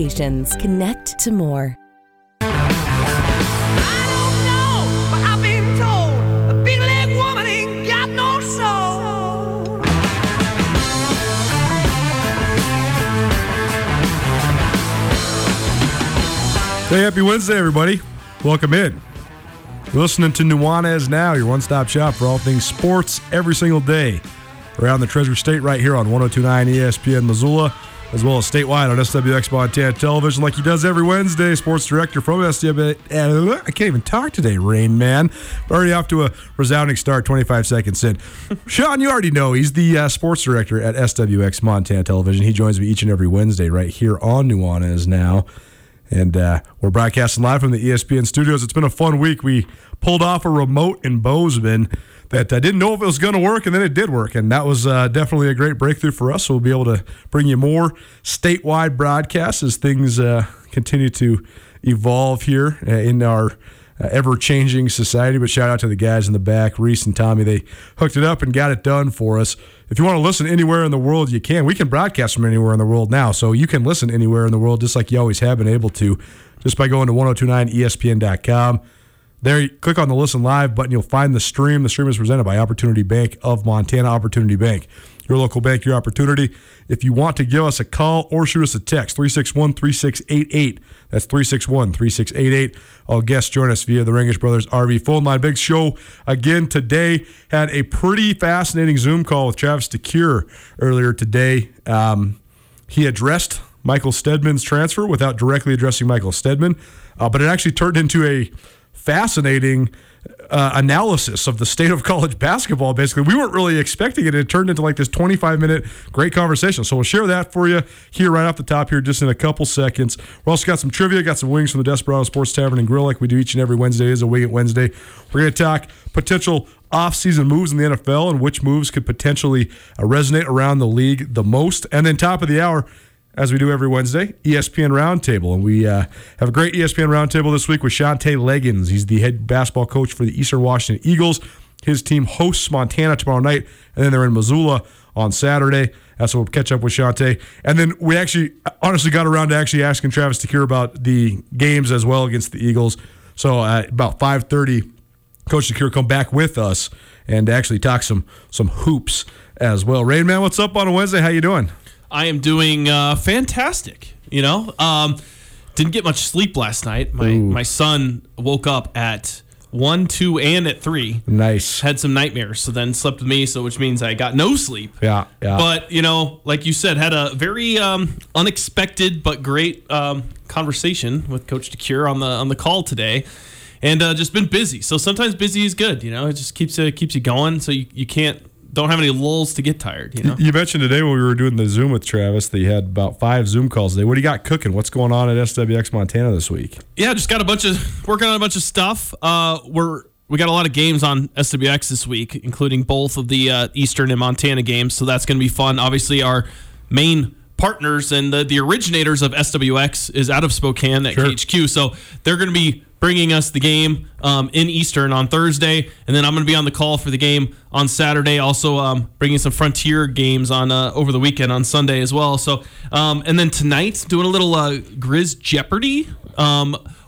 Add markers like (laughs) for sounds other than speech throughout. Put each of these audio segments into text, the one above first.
Connect to more. I don't know, but I've been told a big leg woman ain't got no soul. Hey, happy Wednesday, everybody. Welcome in. You're listening to Nuanez Now, your one stop shop for all things sports every single day around the Treasure State, right here on 1029 ESPN Missoula, as well as statewide on SWX Montana Television, like he does every Wednesday. Sports director from SWX. I can't even talk today, Rain Man. Already off to a resounding start, 25 seconds in. (laughs) Shaun, you already know he's the uh, sports director at SWX Montana Television. He joins me each and every Wednesday right here on Nuanez Now. And uh, we're broadcasting live from the ESPN studios. It's been a fun week. We pulled off a remote in Bozeman that I didn't know if it was going to work, and then it did work. And that was uh, definitely a great breakthrough for us. So we'll be able to bring you more statewide broadcasts as things uh, continue to evolve here uh, in our uh, ever changing society. But shout out to the guys in the back, Reese and Tommy. They hooked it up and got it done for us. If you want to listen anywhere in the world, you can. We can broadcast from anywhere in the world now. So you can listen anywhere in the world just like you always have been able to just by going to 1029ESPN.com. There, click on the listen live button. You'll find the stream. The stream is presented by Opportunity Bank of Montana. Opportunity Bank, your local bank, your opportunity. If you want to give us a call or shoot us a text, 361 3688. That's 361 3688. All guests join us via the Rangish Brothers RV phone line. Big show again today. Had a pretty fascinating Zoom call with Travis DeCuire earlier today. Um, he addressed Michael Steadman's transfer without directly addressing Michael Steadman, uh, but it actually turned into a fascinating uh, analysis of the state of (laughs) college basketball. Basically, we weren't really expecting it. It turned into like this 25 minute great conversation. So we'll share that for you here right off the top here, just in a couple seconds. We also got some trivia, got some wings from the Desperado Sports Tavern and Grill, like we do each and every Wednesday. It is a Wing It Wednesday. We're going to talk potential off-season moves in the NFL and which moves could potentially uh, resonate around the league the most. And then top of the hour, as we do every Wednesday, ESPN Roundtable. And we uh, have a great ESPN Roundtable this week with Shantay Legans. He's the head basketball coach for the Eastern Washington Eagles. His team hosts Montana tomorrow night, and then they're in Missoula on Saturday. That's so we'll catch up with Shantay. And then we actually, honestly, got around to actually asking Travis DeCuire about the games as well against the Eagles. So uh, about 5.30, Coach DeCuire come back with us and actually talk some some hoops as well. Rain man, what's up on a Wednesday? How you doing? I am doing uh, fantastic. You know, um, didn't get much sleep last night. My my son woke up at one, two, and at three. Nice. Had some nightmares, so then slept with me. So which means I got no sleep. Yeah, yeah. But you know, like you said, had a very um, unexpected but great um, conversation with Coach DeCuire on the on the call today, and uh, just been busy. So sometimes busy is good. You know, it just keeps it keeps you going. So you, you can't don't have any lulls to get tired. You know. You mentioned today when we were doing the Zoom with Travis that you had about five Zoom calls today. What do you got cooking? What's going on at SWX Montana this week? Yeah, just got a bunch of working on a bunch of stuff. Uh, we're we got a lot of games on SWX this week, including both of the uh, Eastern and Montana games. So that's going to be fun. Obviously, our main partners and the, the originators of SWX is out of Spokane at Sure. KHQ. So they're going to be bringing us the game um, in Eastern on Thursday, and then I'm going to be on the call for the game on Saturday. Also, um, bringing some Frontier games on uh, over the weekend on Sunday as well. So, um, and then tonight doing a little uh, Grizz Jeopardy.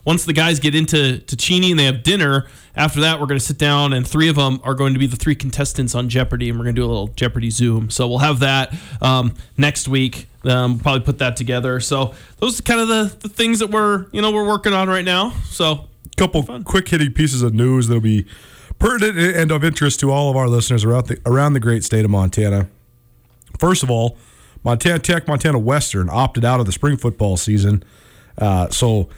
Once the guys get into to Cheney and they have dinner, after that we're going to sit down and three of them are going to be the three contestants on Jeopardy, and we're going to do a little Jeopardy Zoom. So we'll have that um, next week. Um, probably put that together. So those are kind of the, the things that we're you know we're working on right now. So a couple quick hitting pieces of news that'll be pertinent and of interest to all of our listeners around the, around the great state of Montana. First of all, Montana Tech, Montana Western opted out of the spring football season. Uh, so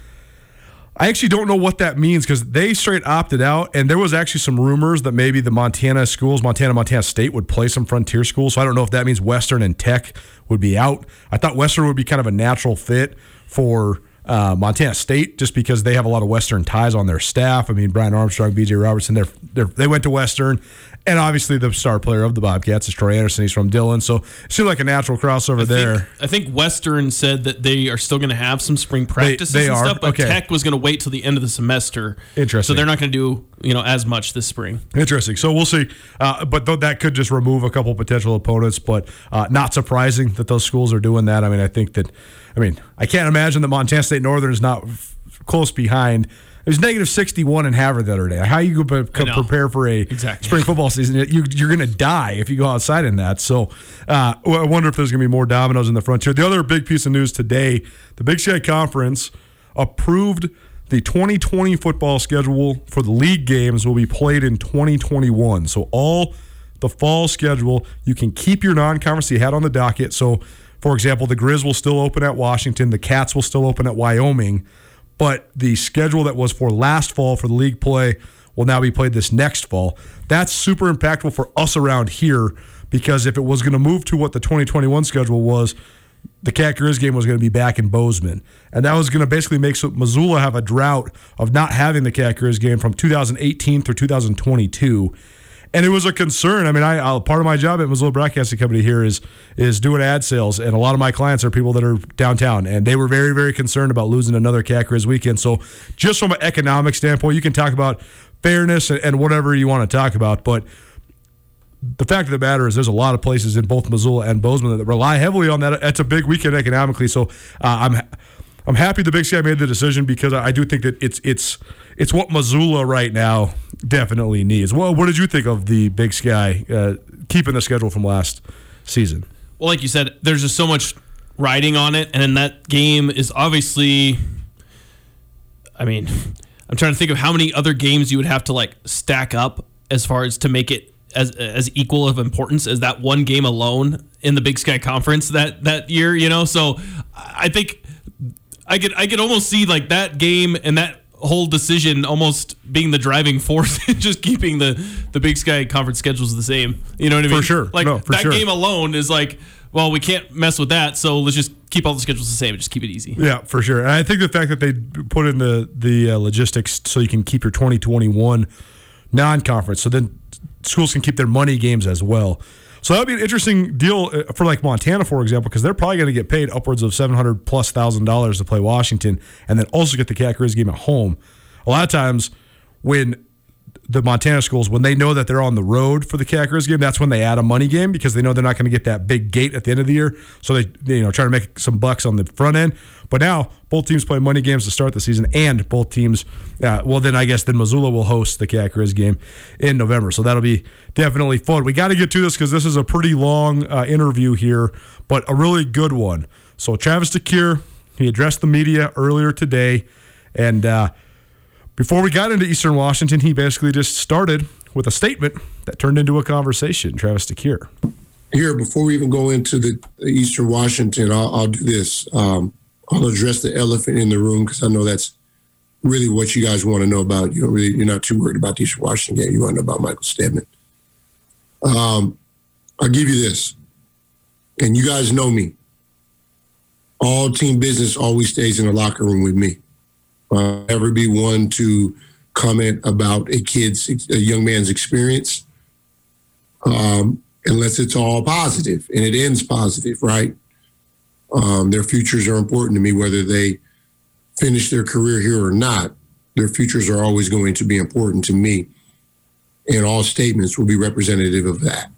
I actually don't know what that means because they straight opted out, and there was actually some rumors that maybe the Montana schools, Montana, Montana State, would play some frontier schools. So I don't know if that means Western and Tech would be out. I thought Western would be kind of a natural fit for uh, Montana State just because they have a lot of Western ties on their staff. I mean, Brian Armstrong, B.J. Robertson, they're, they went to Western, and obviously the star player of the Bobcats is Troy Anderson. He's from Dillon, so it seemed like a natural crossover there. think, I think Western said that they are still going to have some spring practices they and are? stuff, but Okay. Tech was going to wait till the end of the semester. Interesting. So they're not going to do you know as much this spring. Interesting. So we'll see. Uh, but th- that could just remove a couple potential opponents. But uh, not surprising that those schools are doing that. I mean, I think that, I mean, I can't imagine that Montana State Northern is not f- close behind. It was negative 61 in Havre the other day. How you go prepare for a Exactly. spring football season? You, you're going to die if you go outside in that. So uh, I wonder if there's going to be more dominoes in the frontier. The other big piece of news today the Big Sky Conference approved the 2020 football schedule for the league games will be played in 2021. So all the fall schedule, you can keep your non-conference you had on the docket. So, for example, the Grizz will still open at Washington, the Cats will still open at Wyoming, but the schedule that was for last fall for the league play will now be played this next fall. That's super impactful for us around here because if it was going to move to what the 2021 schedule was, the Cat Grizz game was going to be back in Bozeman. And that was going to basically make Missoula have a drought of not having the Cat Grizz game from 2018 through 2022. And it was a concern. I mean, I, I part of my job at Missoula Broadcasting Company here is is doing ad sales, and a lot of my clients are people that are downtown, and they were very very concerned about losing another Cat weekend. So, just from an economic standpoint, you can talk about fairness and, and whatever you want to talk about, but the fact of the matter is, there's a lot of places in both Missoula and Bozeman that rely heavily on that. It's a big weekend economically, so uh, I'm I'm happy the Big Sky made the decision because I do think that it's it's it's what Missoula right now definitely needs. Well, what did you think of the Big Sky uh, keeping the schedule from last season? Well, like you said, there's just so much riding on it, and that game is obviously. I mean, (laughs) I'm trying to think of how many other games you would have to like stack up as far as to make it as as equal of importance as that one game alone in the Big Sky Conference that that year. You know, so I think I could I could almost see like that game and that whole decision almost being the driving force (laughs) in just keeping the the Big Sky Conference schedules the same. You know what I mean? For sure. Like No, for that sure. game alone is like, well, we can't mess with that, so let's just keep all the schedules the same and just keep it easy. Yeah, for sure. And I think the fact that they put in the the uh, logistics so you can keep your 2021 non-conference, so then schools can keep their money games as well. So that would be an interesting deal uh, for like Montana, for example, because they're probably going to get paid upwards of seven hundred plus thousand dollars to play Washington, and then also get the Cat Grizz game at home. A lot of times, when the Montana schools, when they know that they're on the road for the Grizz game, that's when they add a money game because they know they're not going to get that big gate at the end of the year. So they, they, you know, try to make some bucks on the front end. But now both teams play money games to start the season, and both teams, uh, well, then I guess then Missoula will host the Grizz game in November. So that'll be definitely fun. We got to get to this because this is a pretty long uh, interview here, but a really good one. So Travis DeCuire, he addressed the media earlier today, and. Uh, before we got into Eastern Washington, he basically just started with a statement that turned into a conversation. Travis DeCuire. here before we even go into the, Eastern Washington, I'll, I'll do this. Um, I'll address the elephant in the room because I know that's really what you guys want to know about. You don't really, you're not too worried about the Eastern Washington game. You want to know about Michael Steadman. Um, I'll give you this, and you guys know me. All team business always stays in the locker room with me. I'll never be one to comment about a kid's, a young man's experience, um, unless it's all positive and it ends positive, right? Um, their futures are important to me, whether they finish their career here or not. Their futures are always going to be important to me, and all statements will be representative of that.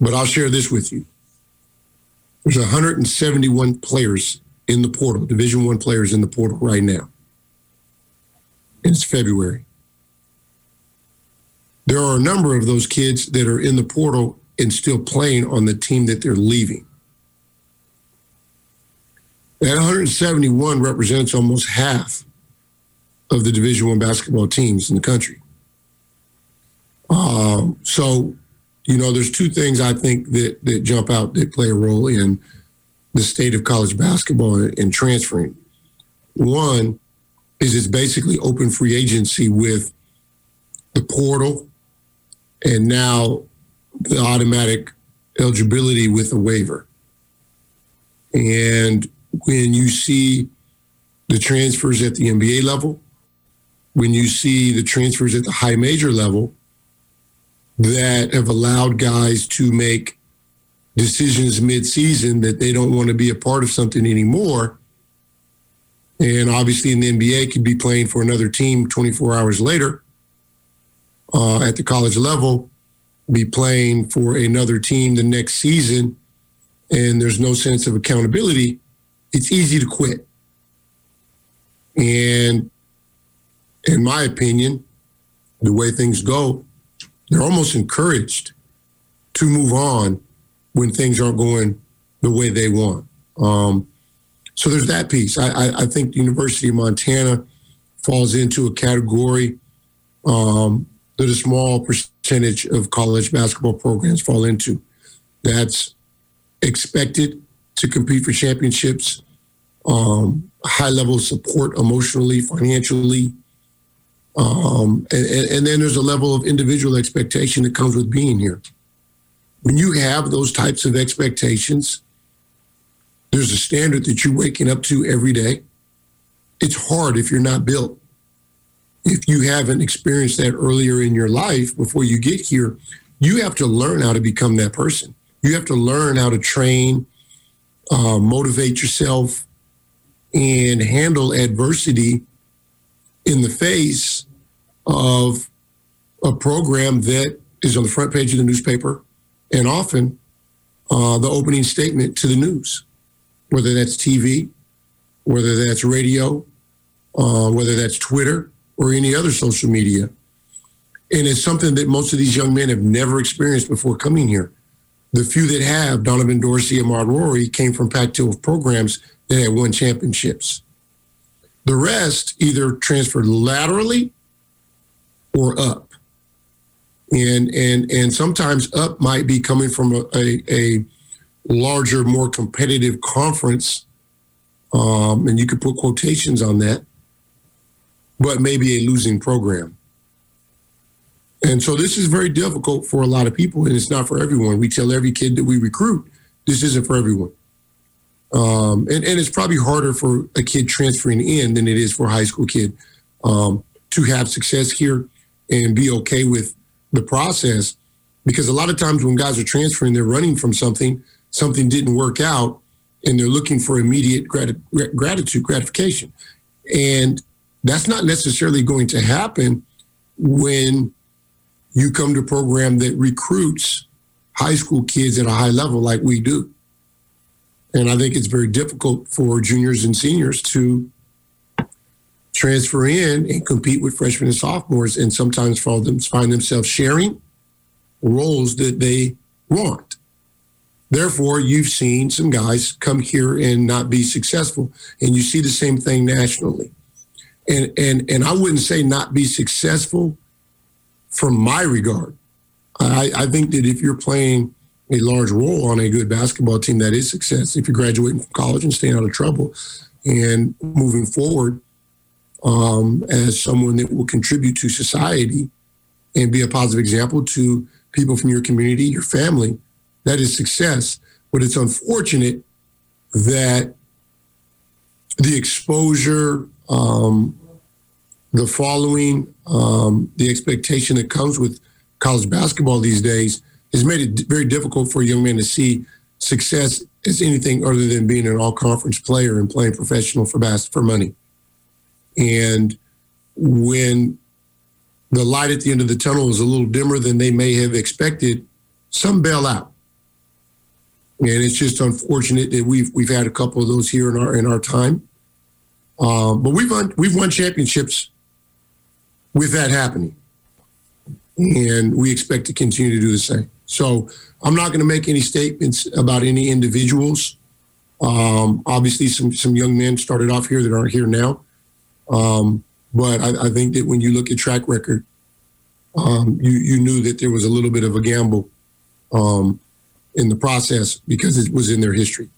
But I'll share this with you. There's 171 players in the portal, Division One players in the portal right now, it's February. There are a number of those kids that are in the portal and still playing on the team that they're leaving. That 171 represents almost half of the Division One basketball teams in the country. Um, so, you know, there's two things I think that that jump out that play a role in the state of college basketball and transferring. One is it's basically open free agency with the portal and now the automatic eligibility with a waiver. And when you see the transfers at the NBA level, when you see the transfers at the high major level that have allowed guys to make decisions mid-season that they don't want to be a part of something anymore. And obviously in the NBA could be playing for another team 24 hours later uh, at the college level, be playing for another team the next season, and there's no sense of accountability it's easy to quit. And in my opinion, the way things go, they're almost encouraged to move on when things aren't going the way they want. Um, so there's that piece. I, I, I, think the University of Montana falls into a category um, that a small percentage of college basketball programs fall into. That's expected to compete for championships, um, high level of support emotionally, financially. Um, and, and then there's a level of individual expectation that comes with being here. When you have those types of expectations, there's a standard that you're waking up to every day. It's hard if you're not built. If you haven't experienced that earlier in your life before you get here, you have to learn how to become that person. You have to learn how to train uh, motivate yourself, and handle adversity in the face of a program that is on the front page of the newspaper and often uh, the opening statement to the news, whether that's TV, whether that's radio, uh, whether that's Twitter or any other social media. And it's something that most of these young men have never experienced before coming here. The few that have, Donovan Dorsey and Ahmaad Rorie, came from Pac 12 programs that had won championships. The rest either transferred laterally or up. And and and sometimes up might be coming from a, a, a larger, more competitive conference. Um, and you could put quotations on that, but maybe a losing program. And so this is very difficult for a lot of people, and it's not for everyone. We tell every kid that we recruit, this isn't for everyone. Um, and, and it's probably harder for a kid transferring in than it is for a high school kid um, to have success here and be okay with the process. Because a lot of times when guys are transferring, they're running from something, something didn't work out, and they're looking for immediate grat- gratitude, gratification. And that's not necessarily going to happen when you come to a program that recruits high school kids at a high level like we do. And I think it's very difficult for juniors and seniors to transfer in and compete with freshmen and sophomores and sometimes find, them, find themselves sharing roles that they want. Therefore, you've seen some guys come here and not be successful. And you see the same thing nationally. And and and I wouldn't say not be successful from my regard. I, I think that if you're playing a large role on a good basketball team, that is success. If you're graduating from college and staying out of trouble and moving forward, um, as someone that will contribute to society and be a positive example to people from your community, your family, that is success. But it's unfortunate that the exposure, um, the following, um, the expectation that comes with college basketball these days has made it very difficult for a young man to see success as anything other than being an all conference player and playing professional for bas- for money. And when the light at the end of the tunnel is a little dimmer than they may have expected, some bail out. And it's just unfortunate that we've we've had a couple of those here in our in our time. Um, but we've won we've won championships with that happening, and we expect to continue to do the same. So I'm not going to make any statements about any individuals. Um, obviously, some some young men started off here that aren't here now. Um, but I, I, think that when you look at track record, um, you you knew that there was a little bit of a gamble um, in the process because it was in their history.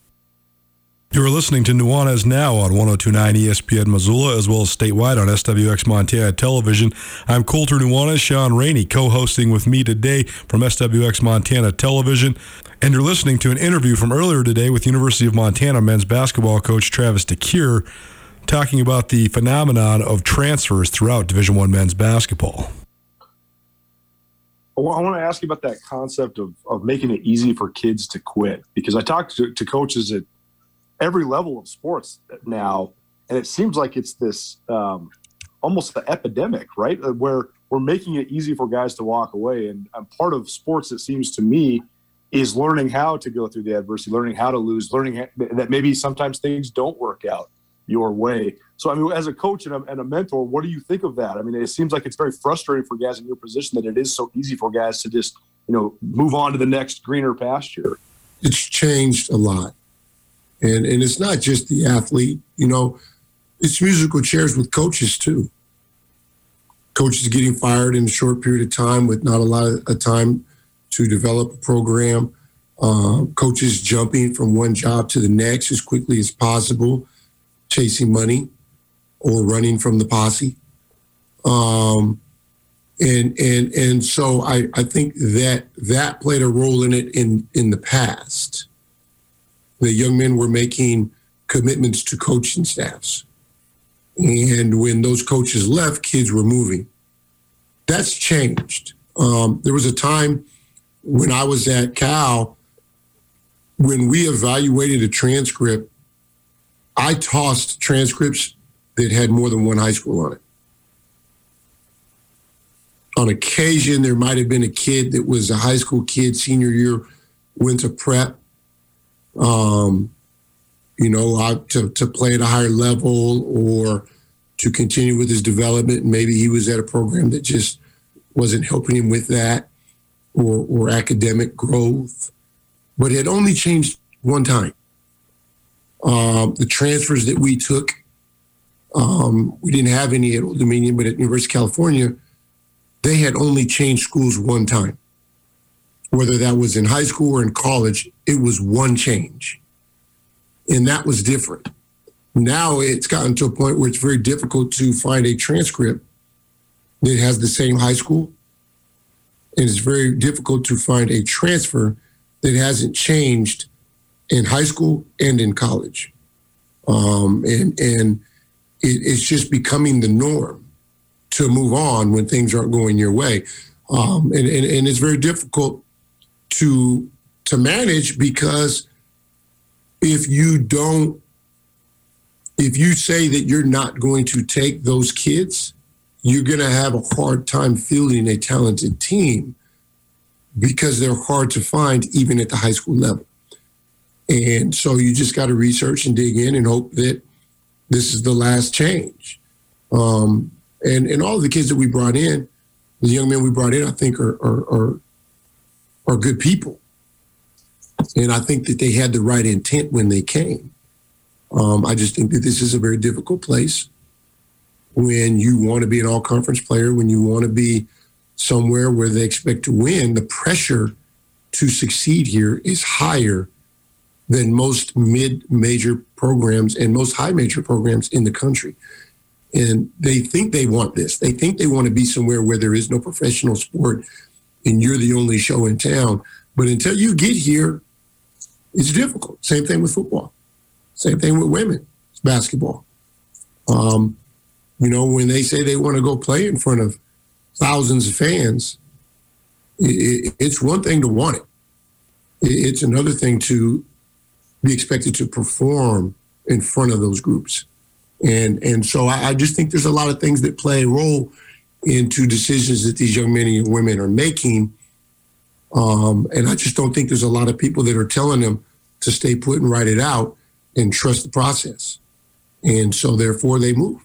You are listening to Nuanez Now on 1029 ESPN Missoula, as well as statewide on SWX Montana Television. I'm Colter Nuanez, Shaun Rainey, co hosting with me today from SWX Montana Television. And you're listening to an interview from earlier today with University of Montana men's basketball coach Travis DeCuire talking about the phenomenon of transfers throughout Division One men's basketball. I want to ask you about that concept of, of making it easy for kids to quit because I talk to, to coaches at every level of sports now, and it seems like it's this um, almost the epidemic, right? Uh, where we're making it easy for guys to walk away. And, and part of sports, it seems to me, is learning how to go through the adversity, learning how to lose, learning that maybe sometimes things don't work out your way. So, I mean, as a coach and a, and a, mentor, what do you think of that? I mean, it seems like it's very frustrating for guys in your position that it is so easy for guys to just, you know, move on to the next greener pasture. It's changed a lot. And, and it's not just the athlete, you know, it's musical chairs with coaches too. Coaches getting fired in a short period of time with not a lot of time to develop a program. Uh, coaches jumping from one job to the next as quickly as possible chasing money or running from the posse. Um, and and and so I, I think that that played a role in it in in the past. The young men were making commitments to coaching staffs, and when those coaches left, kids were moving. That's changed. Um, there was a time when I was at Cal when we evaluated a transcript I tossed transcripts that had more than one high school on it. On occasion, there might have been a kid that was a high school kid, senior year, went to prep, um, you know, to, to play at a higher level or to continue with his development. Maybe he was at a program that just wasn't helping him with that or, or academic growth. But it had only changed one time. Um, the transfers that we took, um, we didn't have any at Old Dominion, but at University of California, they had only changed schools one time. Whether that was in high school or in college, it was one change. And that was different. Now it's gotten to a point where it's very difficult to find a transcript that has the same high school. And it's very difficult to find a transfer that hasn't changed in high school and in college. Um, and and it, it's just becoming the norm to move on when things aren't going your way. Um, and, and, and it's very difficult to to manage because if you don't if you say that you're not going to take those kids, you're going to have a hard time fielding a talented team because they're hard to find even at the high school level. And so you just got to research and dig in and hope that this is the last change. Um, and and all the kids that we brought in, the young men we brought in, I think are are are, are good people. And I think that they had the right intent when they came. Um, I just think that this is a very difficult place when you want to be an all conference player, when you want to be somewhere where they expect to win, the pressure to succeed here is higher than most mid major programs and most high major programs in the country. and they think they want this. They think they want to be somewhere where there is no professional sport and you're the only show in town. But until you get here, it's difficult. Same thing with football. Same thing with women. It's basketball. Um, you know, when they say they want to go play in front of thousands of fans, it, it's one thing to want it. It's another thing to be expected to perform in front of those groups. And and so I, I just think there's a lot of things that play a role into decisions that these young men and women are making. Um, and I just don't think there's a lot of people that are telling them to stay put and write it out and trust the process. And so therefore they move.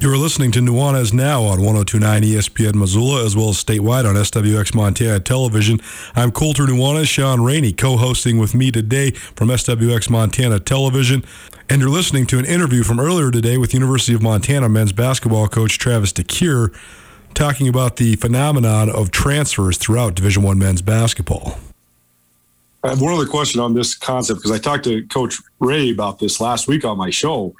You are listening to Nuanez Now on 1029 ESPN Missoula, as well as statewide on SWX Montana Television. I'm Colter Nuanez, Shaun Rainey, co hosting with me today from SWX Montana Television. And you're listening to an interview from earlier today with University of Montana men's basketball coach Travis DeCuire talking about the phenomenon of transfers throughout Division One men's basketball. I have one other question on this concept because I talked to Coach Rahe about this last week on my show.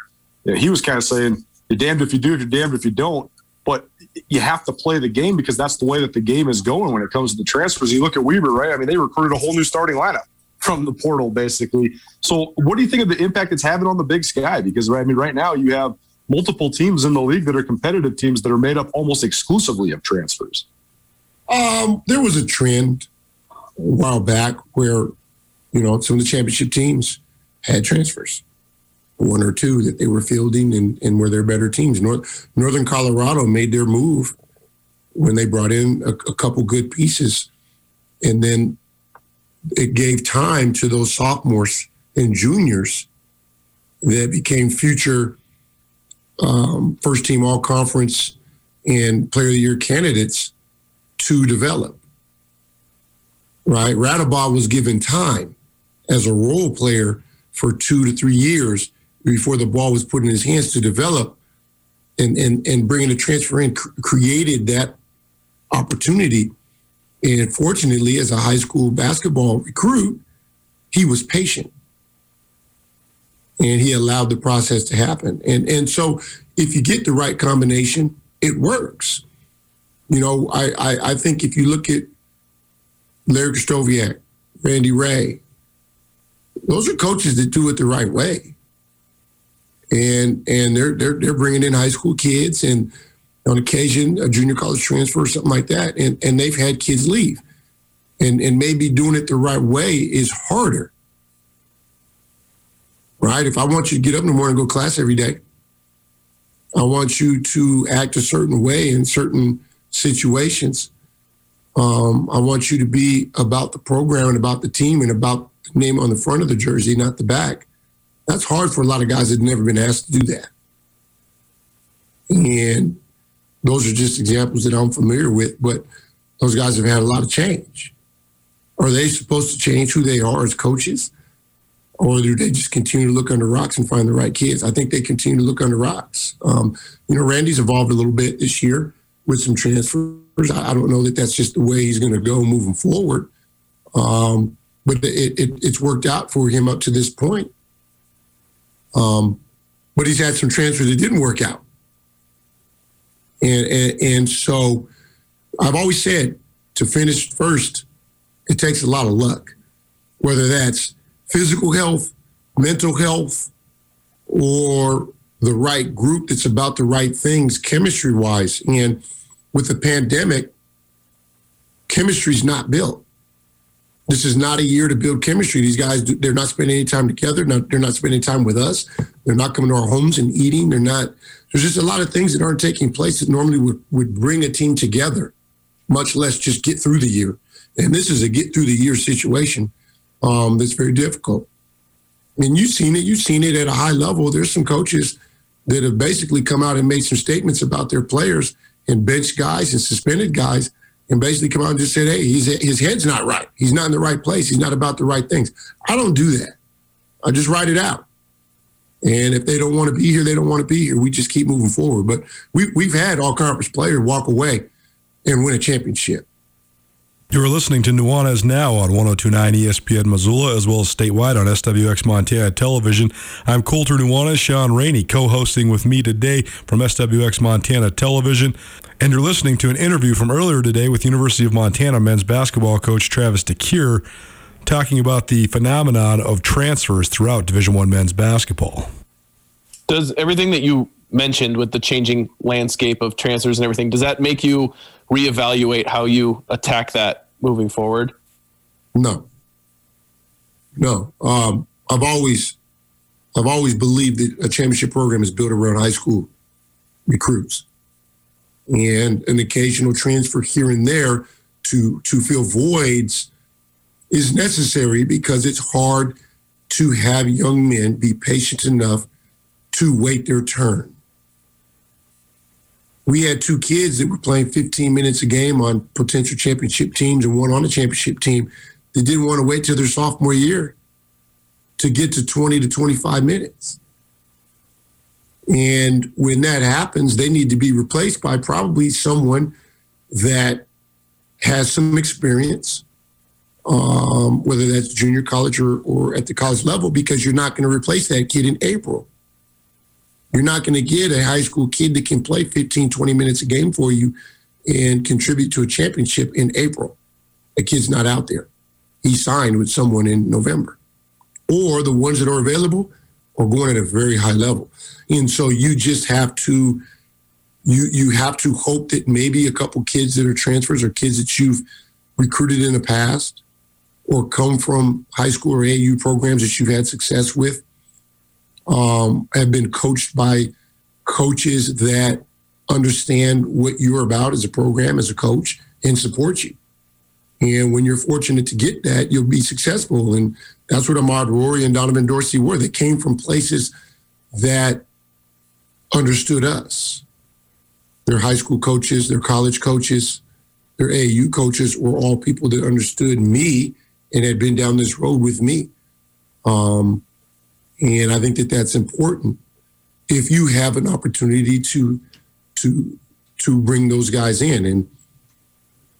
He was kind of saying, you're damned if you do, you're damned if you don't. But you have to play the game because that's the way that the game is going when it comes to the transfers. You look at Weber, right? I mean, they recruited a whole new starting lineup from the portal, basically. So, what do you think of the impact it's having on the Big Sky? Because I mean, right now you have multiple teams in the league that are competitive teams that are made up almost exclusively of transfers. Um, there was a trend a while back where, you know, some of the championship teams had transfers one or two that they were fielding and, and were their better teams. North, Northern Colorado made their move when they brought in a, a couple good pieces. And then it gave time to those sophomores and juniors that became future um, first team all conference and player of the year candidates to develop. Right? Radebaugh was given time as a role player for two to three years before the ball was put in his hands to develop and and and bringing the transfer in cr- created that opportunity. And fortunately as a high school basketball recruit he was patient. And he allowed the process to happen. And and so if you get the right combination it works. You know i i, I think if you look at larry Krystkowiak, randy Rahe those are coaches that do it the right way and and they're they're they're bringing in high school kids and on occasion a junior college transfer or something like that, and and they've had kids leave, and and maybe doing it the right way is harder. Right? If I want you to get up in the morning and go to class every day, I want you to act a certain way in certain situations. Um, I want you to be about the program and about the team and about the name on the front of the jersey, not the back. That's hard for a lot of guys that've never been asked to do that. And those are just examples that I'm familiar with, but those guys have had a lot of change. Are they supposed to change who they are as coaches? Or do they just continue to look under rocks and find the right kids? I think they continue to look under rocks. Um, you know, Randy's evolved a little bit this year with some transfers. I, don't know that that's just the way he's going to go moving forward. Um, but it, it, it's worked out for him up to this point. Um, but he's had some transfers that didn't work out. And, and, and so I've always said to finish first, it takes a lot of luck, whether that's physical health, mental health, or the right group that's about the right things chemistry wise. And with the pandemic, chemistry's not built. This is not a year to build chemistry. These guys, they're not spending any time together. they're not spending time with us. They're not coming to our homes and eating. They're not. There's just a lot of things that aren't taking place that normally would, would bring a team together, much less just get through the year. And this is a get through the year situation um, that's very difficult. And you've seen it. You've seen it at a high level. There's some coaches that have basically come out and made some statements about their players and bench guys and suspended guys and basically come out and just said, hey, he's, his head's not right. He's not in the right place. He's not about the right things. I don't do that. I just write it out. And if they don't want to be here, they don't want to be here. We just keep moving forward. But we, we've had all conference players walk away and win a championship. You are listening to Nuanez Now on 1029 ESPN Missoula, as well as statewide on SWX Montana Television. I'm Colter Nuanez, Shaun Rainey, co hosting with me today from SWX Montana Television. And you're listening to an interview from earlier today with University of Montana men's basketball coach Travis DeCuire talking about the phenomenon of transfers throughout Division One men's basketball. Does everything that you mentioned with the changing landscape of transfers and everything, does that make you reevaluate how you attack that moving forward? No. No. Um, I've always I've always believed that a championship program is built around high school recruits. And an occasional transfer here and there to to fill voids is necessary because it's hard to have young men be patient enough to wait their turn we had two kids that were playing 15 minutes a game on potential championship teams and one on a championship team They didn't want to wait till their sophomore year to get to 20 to 25 minutes. And when that happens, they need to be replaced by probably someone that has some experience, um, whether that's junior college or, or at the college level, because you're not going to replace that kid in April. You're not going to get a high school kid that can play 15, 20 minutes a game for you and contribute to a championship in April. The kid's not out there. He signed with someone in November. Or the ones that are available are going at a very high level. And so you just have to you you have to hope that maybe a couple kids that are transfers or kids that you've recruited in the past or come from high school or AU programs that you've had success with um, have been coached by coaches that understand what you're about as a program, as a coach, and support you. And when you're fortunate to get that, you'll be successful. And that's what Ahmaad Rorie and Donovan Dorsey were. They came from places that understood us. Their high school coaches, their college coaches, their AAU coaches were all people that understood me and had been down this road with me. Um, and I think that that's important. If you have an opportunity to to to bring those guys in, and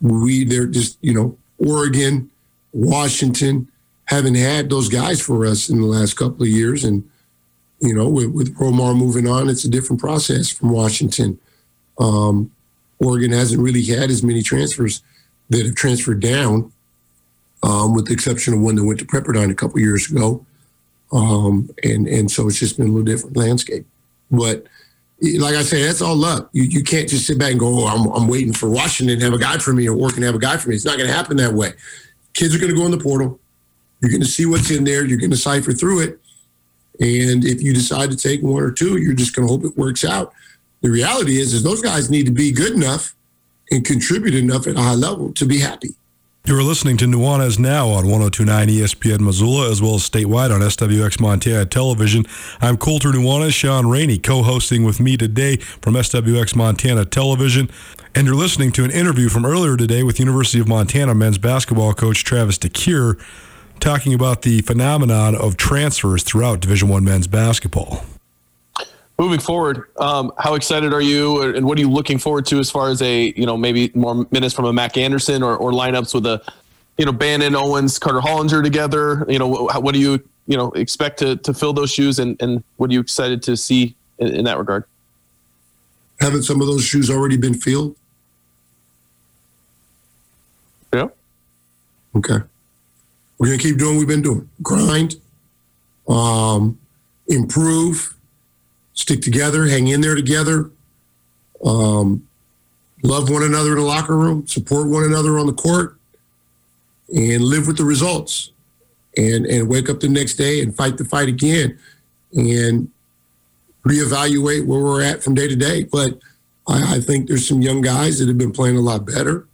we they're just you know Oregon, Washington haven't had those guys for us in the last couple of years, and you know with, with Romar moving on, it's a different process from Washington. Um, Oregon hasn't really had as many transfers that have transferred down, um, with the exception of one that went to Pepperdine a couple years ago. Um, and and so it's just been a little different landscape. But like I say, that's all luck. You you can't just sit back and go, oh, I'm, I'm waiting for Washington to have a guy for me or Oregon to have a guy for me. It's not going to happen that way. Kids are going to go in the portal. You're going to see what's in there. You're going to cipher through it. And if you decide to take one or two, you're just going to hope it works out. The reality is, is those guys need to be good enough and contribute enough at a high level to be happy. You are listening to Nuanez Now on 1029 ESPN Missoula, as well as statewide on SWX Montana Television. I'm Colter Nuanez, Shaun Rainey, co hosting with me today from SWX Montana Television. And you're listening to an interview from earlier today with University of Montana men's basketball coach Travis DeCuire talking about the phenomenon of transfers throughout Division One men's basketball moving forward, um, how excited are you, and what are you looking forward to as far as a you know maybe more minutes from a Mack Anderson or, or lineups with a you know Bannan, Owens, Carter Hollinger together? You know, what, what do you you know expect to to fill those shoes, and and what are you excited to see in, in that regard? Haven't some of those shoes already been filled? Yeah. Okay. We're gonna keep doing what we've been doing. Grind, um, improve stick together, hang in there together, um, love one another in the locker room, support one another on the court, and live with the results. And and wake up the next day and fight the fight again, and reevaluate where we're at from day to day. But I, I think there's some young guys that have been playing a lot better.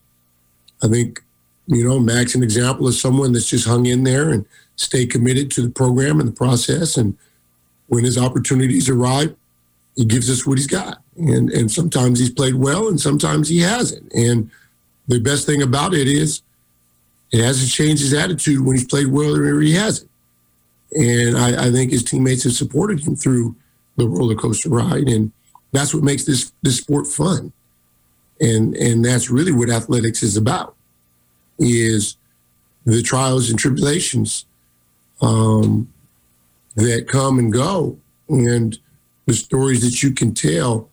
I think you know Max an example of someone that's just hung in there and stay committed to the program and the process and when his opportunities arrive, he gives us what he's got. And and sometimes he's played well and sometimes he hasn't. And the best thing about it is it hasn't changed his attitude when he's played well or he hasn't. And I, I think his teammates have supported him through the roller coaster ride. And that's what makes this this sport fun. And and that's really what athletics is about. is the trials and tribulations um, that come and go, and the stories that you can tell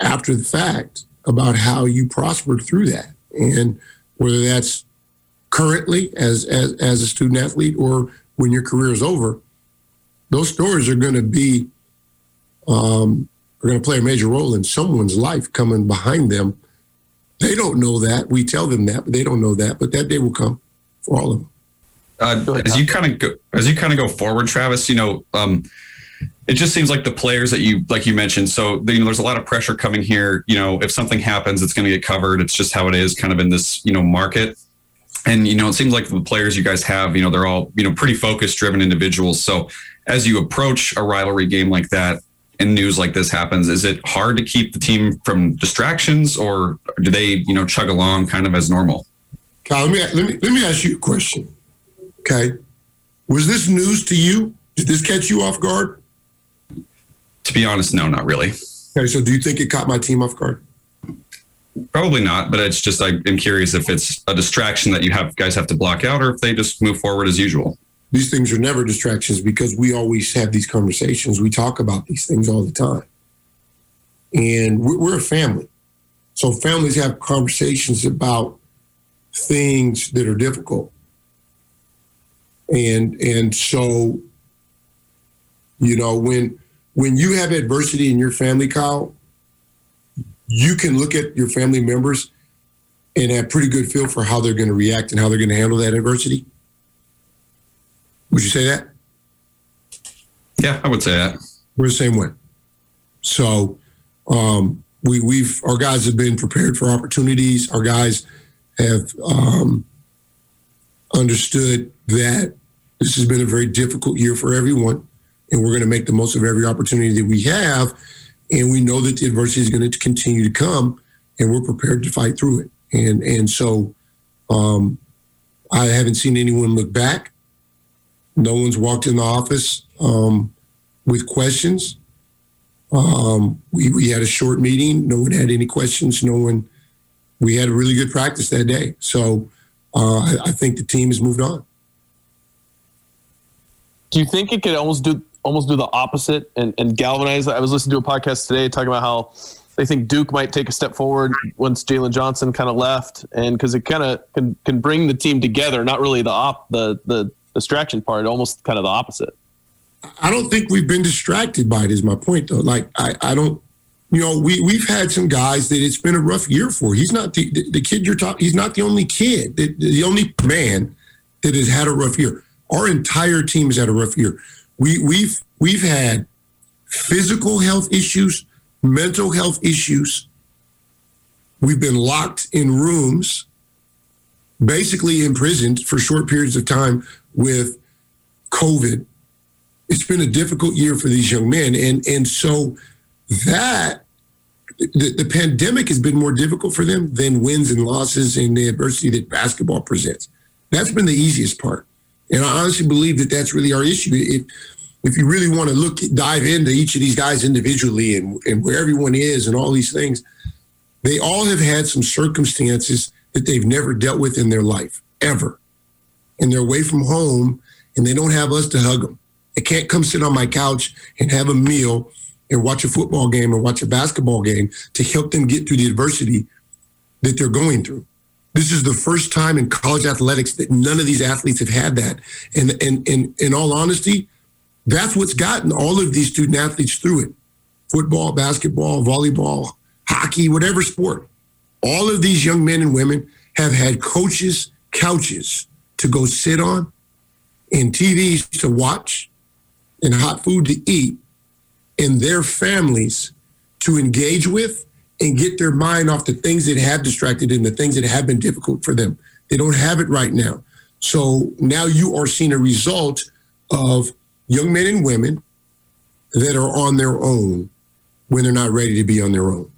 after the fact about how you prospered through that, and whether that's currently as as, as a student athlete or when your career is over, those stories are going to be um, are going to play a major role in someone's life coming behind them. They don't know that. We tell them that, but they don't know that. But that day will come for all of them. Uh, as you kind of go, as you kind of go forward, Travis, you know, um, it just seems like the players that you like you mentioned. So you know, there's a lot of pressure coming here. You know, if something happens, it's going to get covered. It's just how it is, kind of in this you know market. And you know, it seems like the players you guys have, you know, they're all you know pretty focused, driven individuals. So as you approach a rivalry game like that, and news like this happens, is it hard to keep the team from distractions, or do they you know chug along kind of as normal? Kyle, let me let me let me ask you a question. Okay, was this news to you? Did this catch you off guard? To be honest, no, not really. Okay, so do you think it caught my team off guard? Probably not, but it's just I am curious if it's a distraction that you have guys have to block out, or if they just move forward as usual. These things are never distractions because we always have these conversations. We talk about these things all the time, and we're, we're a family. So families have conversations about things that are difficult, and and so you know when when you have adversity in your family, Kyle, you can look at your family members and have pretty good feel for how they're going to react and how they're going to handle that adversity. Would you say that? Yeah, I would say that. We're the same way. So um, we we've our guys have been prepared for opportunities. Our guys have um, understood that this has been a very difficult year for everyone, and we're going to make the most of every opportunity that we have. And we know that the adversity is going to continue to come, and we're prepared to fight through it. And and so um, I haven't seen anyone look back. No one's walked in the office um, with questions. Um, we, we had a short meeting. No one had any questions. No one. We had a really good practice that day. So Uh, I, I think the team has moved on. Do you think it could almost do almost do the opposite and, and galvanize? I was listening to a podcast today talking about how they think Duke might take a step forward once Jalen Johnson kind of left, and because it kind of can can bring the team together. Not really the op the the distraction part, almost kind of the opposite. I don't think we've been distracted by it. Is my point though? Like I, I don't. You know, we we've had some guys that it's been a rough year for. He's not the the, the kid you're talking. He's not the only kid, the, the only man that has had a rough year. Our entire team has had a rough year. We we've we've had physical health issues, mental health issues. We've been locked in rooms, basically imprisoned for short periods of time with COVID. It's been a difficult year for these young men, and and so that the, the pandemic has been more difficult for them than wins and losses and the adversity that basketball presents. That's been the easiest part, and I honestly believe that that's really our issue. If if you really want to look dive into each of these guys individually and, and where everyone is and all these things, they all have had some circumstances that they've never dealt with in their life ever, and they're away from home and they don't have us to hug them. They can't come sit on my couch and have a meal and watch a football game or watch a basketball game to help them get through the adversity that they're going through. This is the first time in college athletics that none of these athletes have had that. And and, and in all honesty, that's what's gotten all of these student athletes through it. Football, basketball, volleyball, hockey, whatever sport. All of these young men and women have had coaches, couches to go sit on, and TVs to watch, and hot food to eat, and their families to engage with and get their mind off the things that have distracted and the things that have been difficult for them. They don't have it right now. So now you are seeing a result of young men and women that are on their own when they're not ready to be on their own.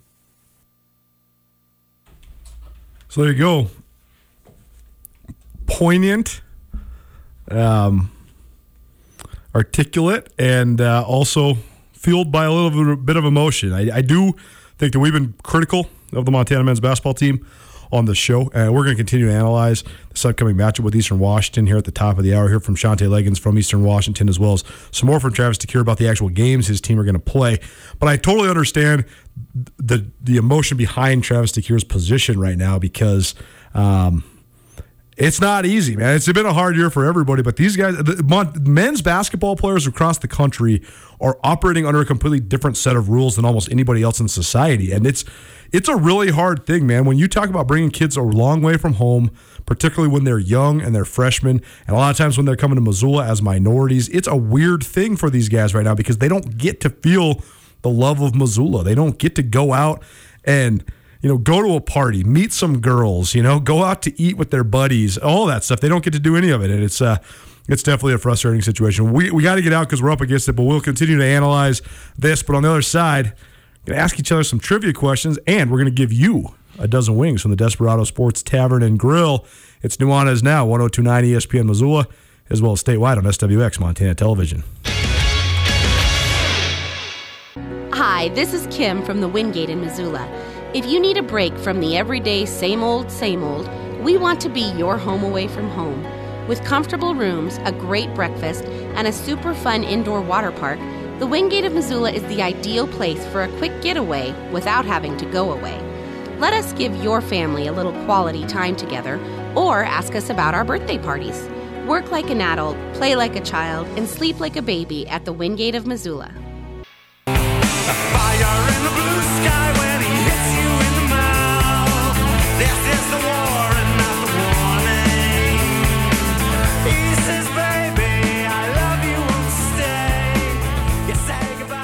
So there you go. Poignant, um, articulate, and uh, also fueled by a little bit of emotion. I, I do think that we've been critical of the Montana men's basketball team on the show. And we're going to continue to analyze this upcoming matchup with Eastern Washington here at the top of the hour. Here from Shantay Legans from Eastern Washington, as well as some more from Travis DeCuire about the actual games his team are going to play. But I totally understand the the emotion behind Travis DeCuire's position right now because. Um, it's not easy, man. It's been a hard year for everybody, but these guys, the men's basketball players across the country are operating under a completely different set of rules than almost anybody else in society, and it's it's a really hard thing, man. When you talk about bringing kids a long way from home, particularly when they're young and they're freshmen, and a lot of times when they're coming to Missoula as minorities, it's a weird thing for these guys right now because they don't get to feel the love of Missoula. They don't get to go out and you know, go to a party, meet some girls, you know, go out to eat with their buddies, all that stuff. They don't get to do any of it, and it's uh, it's definitely a frustrating situation. We we got to get out because we're up against it, but we'll continue to analyze this. But on the other side, going to ask each other some trivia questions, and we're going to give you a dozen wings from the Desperado Sports Tavern and Grill. It's Nuanez now, 1029 ESPN Missoula, as well as statewide on SWX Montana Television. Hi, this is Kim from the Wingate in Missoula. If you need a break from the everyday same old, same old, we want to be your home away from home. With comfortable rooms, a great breakfast, and a super fun indoor water park, the Wingate of Missoula is the ideal place for a quick getaway without having to go away. Let us give your family a little quality time together or ask us about our birthday parties. Work like an adult, play like a child, and sleep like a baby at the Wingate of Missoula.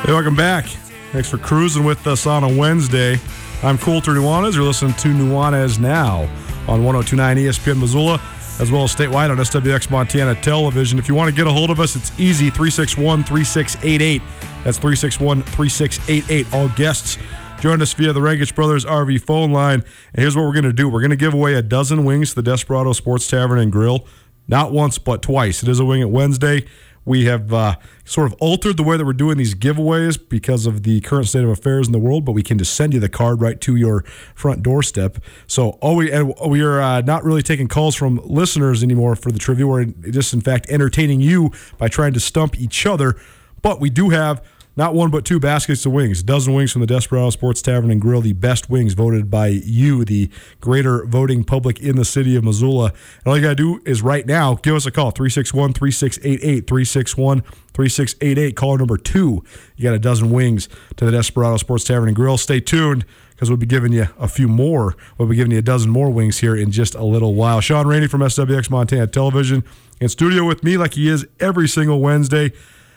Hey, welcome back. Thanks for cruising with us on a Wednesday. I'm Colter Nuanez. You're listening to Nuanez Now on 1029 ESPN Missoula, as well as statewide on SWX Montana Television. If you want to get a hold of us, it's easy 361 3688. That's 361 3688. All guests join us via the Rankage Brothers RV phone line. And here's what we're going to do we're going to give away a dozen wings to the Desperado Sports Tavern and Grill. Not once, but twice. It is a wing at Wednesday. We have uh, sort of altered the way that we're doing these giveaways because of the current state of affairs in the world, but we can just send you the card right to your front doorstep. So, we and we are uh, not really taking calls from listeners anymore for the trivia. We're just, in fact, entertaining you by trying to stump each other. But we do have not one, but two baskets of wings. A dozen wings from the Desperado Sports Tavern and Grill, the best wings voted by you, the greater voting public in the city of Missoula. And all you got to do is right now give us a call 361 3688. 361 3688. Caller number two. You got a dozen wings to the Desperado Sports Tavern and Grill. Stay tuned because we'll be giving you a few more. We'll be giving you a dozen more wings here in just a little while. Shaun Rainey from SWX Montana Television in studio with me like he is every single Wednesday.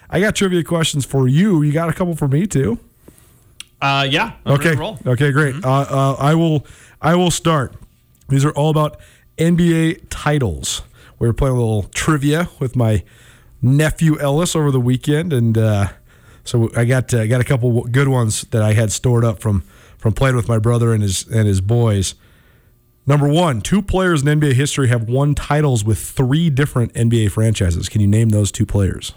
I got trivia questions for you. You got a couple for me too. Uh, yeah. Okay. Okay. Great. Mm-hmm. Uh, uh, I will. I will start. These are all about NBA titles. We were playing a little trivia with my nephew Ellis over the weekend, and uh, so I got uh, got a couple good ones that I had stored up from from playing with my brother and his and his boys. Number one, two players in NBA history have won titles with three different NBA franchises. Can you name those two players?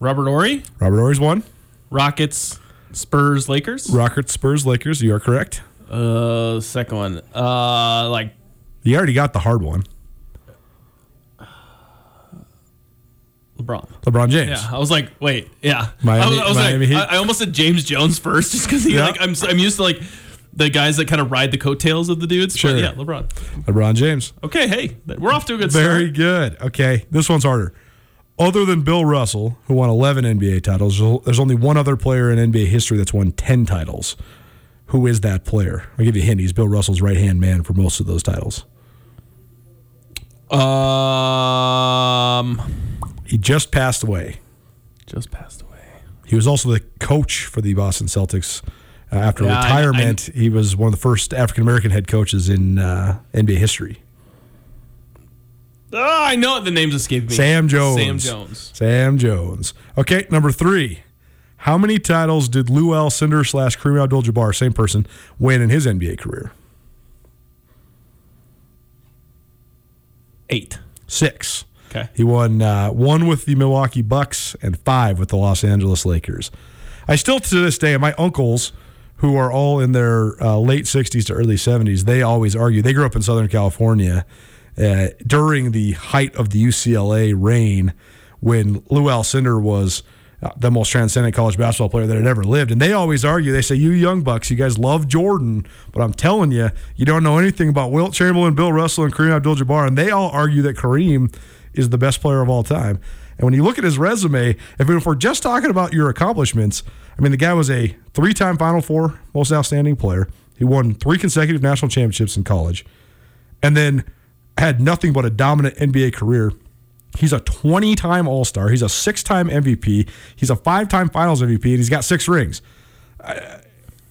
Robert Horry. Robert Horry's one. Rockets, Spurs, Lakers. Rockets, Spurs, Lakers. You are correct. Uh, second one. Uh, like you already got the hard one. LeBron. LeBron James. Yeah, I was like, wait, yeah. Miami, I, I was Miami like, I, I, almost said James Jones first, (laughs) just because yeah. like I'm I'm used to like the guys that kind of ride the coattails of the dudes. Sure. But yeah, LeBron. LeBron James. Okay, hey, we're off to a good start. Very good. Okay, this one's harder other than Bill Russell, who won 11 NBA titles, there's only one other player in NBA history that's won 10 titles. Who is that player? I'll give you a hint. He's Bill Russell's right hand man for most of those titles. Um, he just passed away. Just passed away. He was also the coach for the Boston Celtics. Uh, after yeah, retirement, I, I, he was one of the first African American head coaches in uh, NBA history. Oh, I know it. the name's escaping me. Sam Jones. Sam Jones. Sam Jones. Okay, number three. How many titles did Lew Alcindor slash Kareem Abdul-Jabbar, same person, win in his NBA career? Eight. Six. Okay. He won uh, one with the Milwaukee Bucks and five with the Los Angeles Lakers. I still, to this day, my uncles who are all in their uh, late 60s to early 70s, they always argue. They grew up in Southern California uh, during the height of the UCLA reign when Lew Alcindor was uh, the most transcendent college basketball player that had ever lived. And they always argue, they say, You young bucks, you guys love Jordan, but I'm telling you, you don't know anything about Wilt Chamberlain, Bill Russell, and Kareem Abdul Jabbar. And they all argue that Kareem is the best player of all time. And when you look at his resume, if, if we're just talking about your accomplishments, I mean, the guy was a three time Final Four most outstanding player. He won three consecutive national championships in college and then had nothing but a dominant NBA career. He's a 20 time All Star. He's a six time MVP. He's a five time Finals MVP, and he's got six rings. Uh,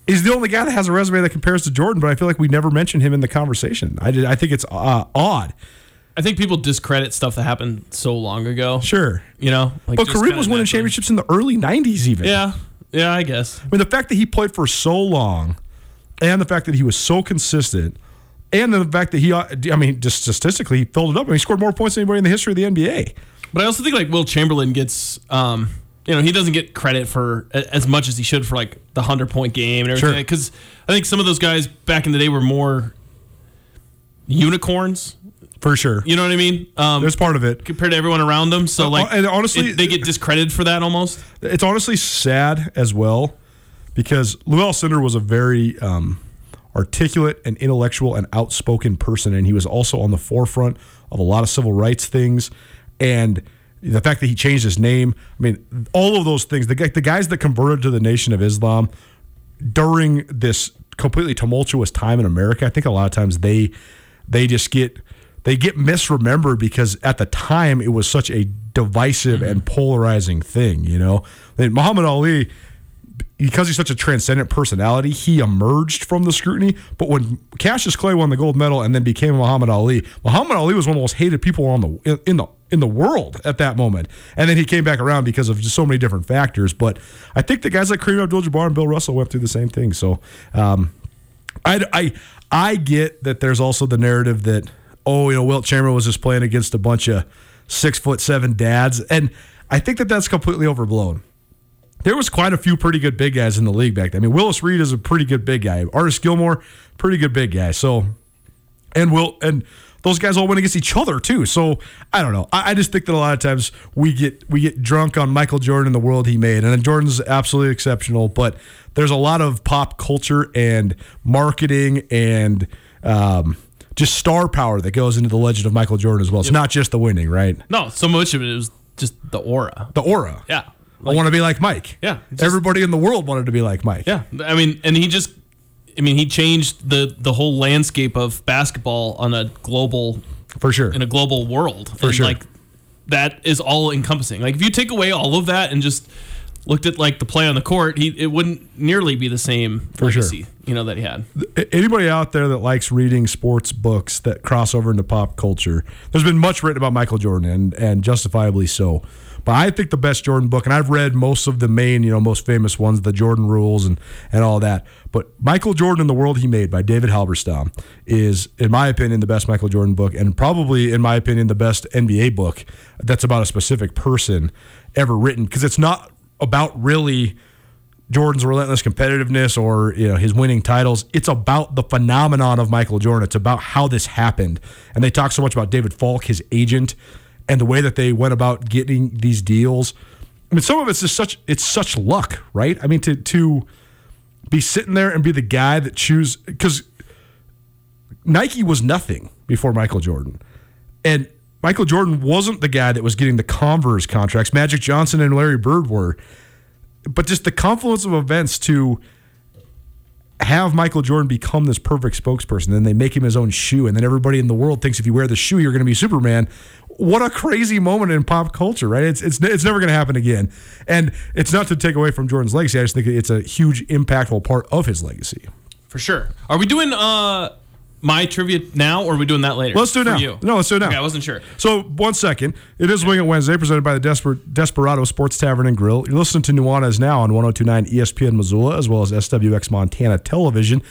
he's the only guy that has a resume that compares to Jordan, but I feel like we never mentioned him in the conversation. I did. I think it's uh, odd. I think people discredit stuff that happened so long ago. Sure, You know, like but Kareem was winning championships in the early '90s, even. Yeah, yeah, I guess. I mean, the fact that he played for so long, and the fact that he was so consistent, and the fact that he, uh, I mean, just statistically, he filled it up. I mean, he scored more points than anybody in the history of the NBA. But I also think like Wilt Chamberlain gets, um, you know, he doesn't get credit for as much as he should for like the hundred point game and everything. Sure. Because I think some of those guys back in the day were more unicorns. For sure. You know what I mean? Um, There's part of it. compared to everyone around them. So Uh, like, and honestly- it- they get discredited for that almost. It's honestly sad as well because Lew Alcindor was a very um, articulate and intellectual and outspoken person, and he was also on the forefront of a lot of civil rights things. And the fact that he changed his name, I mean, all of those things. The, the guys that converted to the Nation of Islam during this completely tumultuous time in America, I think a lot of times they they just get they get misremembered because at the time it was such a divisive and mm-hmm. polarizing thing, you know. And Muhammad Ali because he's such a transcendent personality, he emerged from the scrutiny. But when Cassius Clay won the gold medal and then became Muhammad Ali, Muhammad Ali was one of the most hated people on the in the in the world at that moment. And then he came back around because of so many different factors. But I think the guys like Kareem Abdul-Jabbar and Bill Russell went through the same thing. So um, I, I I get that there's also the narrative that oh you know Wilt Chamberlain was just playing against a bunch of six foot seven dads, and I think that that's completely overblown there was quite a few pretty good big guys in the league back then. I mean, Willis Reed is a pretty good big guy. Artis Gilmore, pretty good big guy. So, and Will and those guys all went against each other too. So I don't know. I, I just think that a lot of times we get we get drunk on Michael Jordan and the world he made, and Jordan's absolutely exceptional. But there's a lot of pop culture and marketing and um, just star power that goes into the legend of Michael Jordan as well. It's not just the winning, right? No, so much of it was just the aura. The aura. Yeah. I want to be like Mike. Yeah, just- Everybody in the world wanted to be like Mike. Yeah, I mean, and he just, I mean, he changed the the whole landscape of basketball on a global For sure. in a global world. For and sure. Like that is all encompassing. Like if you take away all of that and just looked at like the play on the court, he it wouldn't nearly be the same For sure. legacy, you know, that he had. anybody out there that likes reading sports books that cross over into pop culture, there's been much written about Michael Jordan and, and justifiably so. But I think the best Jordan book, and I've read most of the main, you know, most famous ones, the Jordan Rules and and all that. But Michael Jordan and the World He Made by David Halberstam is, in my opinion, the best Michael Jordan book, and probably, in my opinion, the best NBA book that's about a specific person ever written. Because it's not about really Jordan's relentless competitiveness or you know his winning titles. It's about the phenomenon of Michael Jordan. It's about how this happened, and they talk so much about David Falk, his agent, and the way that they went about getting these deals. I mean, some of it's just such it's such luck, right? I mean, to to be sitting there and be the guy that choose because Nike was nothing before Michael Jordan, and Michael Jordan wasn't the guy that was getting the Converse contracts. Magic Johnson and Larry Bird were but just the confluence of events to have Michael Jordan become this perfect spokesperson, then they make him his own shoe, and then everybody in the world thinks if you wear the shoe, you're going to be Superman. What a crazy moment in pop culture, right? It's it's it's never going to happen again, and it's not to take away from Jordan's legacy. I just think it's a huge, impactful part of his legacy. For sure. Are we doing uh my trivia now or are we doing that later? Let's do it now. you? No, let's do it now. Okay, I wasn't sure. So, one second. It is Wing It Wednesday, presented by the Desper- Desperado Sports Tavern and Grill. You're listening to Nuanez now on 1029 ESPN Missoula, as well as SWX Montana Television.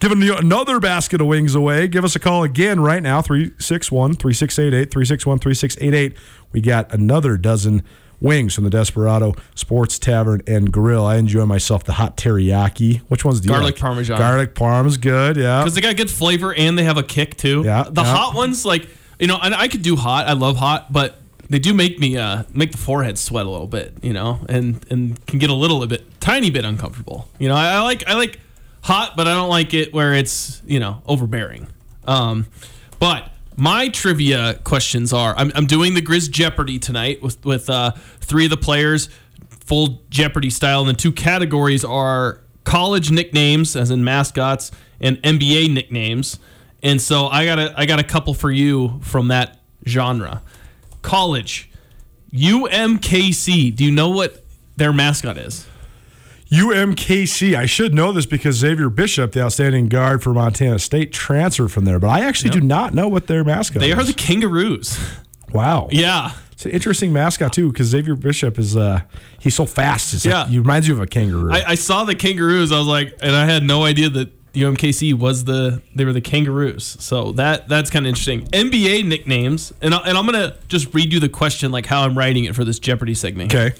Giving you another basket of wings away. Give us a call again right now 361 3688, 361 3688. We got another dozen wings from the Desperado Sports Tavern and Grill. I enjoy myself the hot teriyaki. Which ones do you Garlic like? parmesan. Garlic parm is good. Yeah. because they got good flavor and they have a kick too. Yeah, the yeah. hot ones, like you know, and I could do hot. I love hot, but they do make me uh make the forehead sweat a little bit, you know, and and can get a little a bit, tiny bit uncomfortable. You know, I, I like I like hot, but I don't like it where it's you know overbearing. Um, but my trivia questions are: I'm, I'm doing the Grizz Jeopardy tonight with with uh, three of the players, full Jeopardy style, and the two categories are college nicknames, as in mascots, and NBA nicknames. And so I got a I got a couple for you from that genre. College, UMKC. Do you know what their mascot is? UMKC. I should know this because Xavier Bishop, the outstanding guard for Montana State, transferred from there, but I actually do not know what their mascot is. They is. are the Kangaroos. wow. Yeah. It's an interesting mascot too because Xavier Bishop is uh he's so fast. It's Yeah. like, he reminds you of a kangaroo. I, I saw the kangaroos. I was like, and I had no idea that UMKC was the they were the kangaroos. So that that's kind of interesting. NBA nicknames, and I, and I'm gonna just read you the question like how I'm writing it for this Jeopardy segment. okay.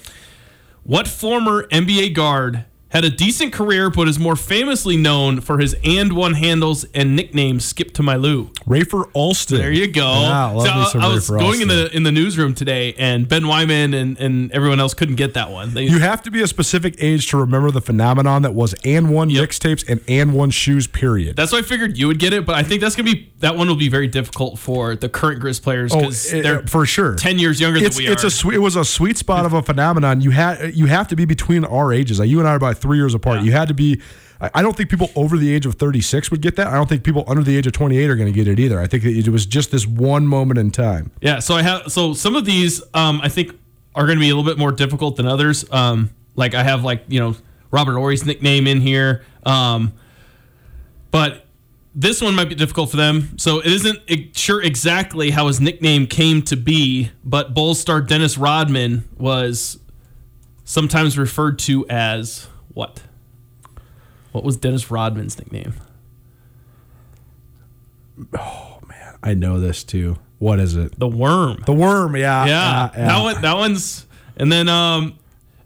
What former NBA guard had a decent career but is more famously known for his and one handles and nickname Skip to my Lou? Rafer Alston. There you go. Yeah, So I, I was going in the in the newsroom today, and Ben Wyman and, and everyone else couldn't get that one. They, You have to be a specific age to remember the phenomenon that was and one mixtapes and and one shoes. Period. That's why I figured you would get it, but I think that's gonna be that one will be very difficult for the current Grizz players Oh, because eh, they're for sure. ten years younger it's, than we it's are. a it was a sweet spot of a phenomenon. You had you have to be between our ages. Like you and I are about three years apart. You had to be. I don't think people over the age of 36 would get that. I don't think people under the age of 28 are going to get it either. I think that it was just this one moment in time. yeah, so I have so some of these um, I think are gonna be a little bit more difficult than others. Um, like I have like you know Robert Horry's nickname in here, um, but this one might be difficult for them. So it isn't sure exactly how his nickname came to be, but Bulls star Dennis Rodman was sometimes referred to as what? What was Dennis Rodman's nickname? Oh man, I know this too. What is it? The Worm. The worm. Yeah. yeah, yeah, that one. That one's, and then um,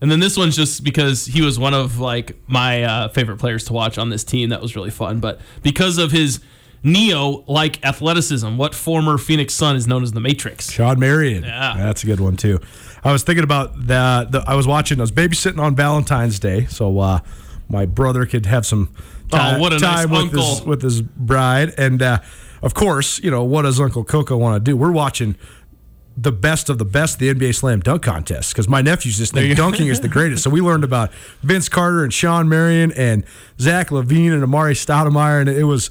and then this one's just because he was one of like my uh, favorite players to watch on this team. That was really fun, but because of his Neo-like athleticism, what former Phoenix Sun is known as the Matrix? Shawn Marion. Yeah. That's a good one too. I was thinking about that. The, I was watching. I was babysitting on Valentine's Day, so uh, my brother could have some ti- Oh, what a nice time with his with his bride, and uh, of course, you know what does Uncle Coco want to do? We're watching the best of the best, the NBA Slam Dunk Contest, because my nephews just think dunking is the greatest. So we learned about Vince Carter and Shawn Marion and Zach LaVine and Amar'e Stoudemire, and it was.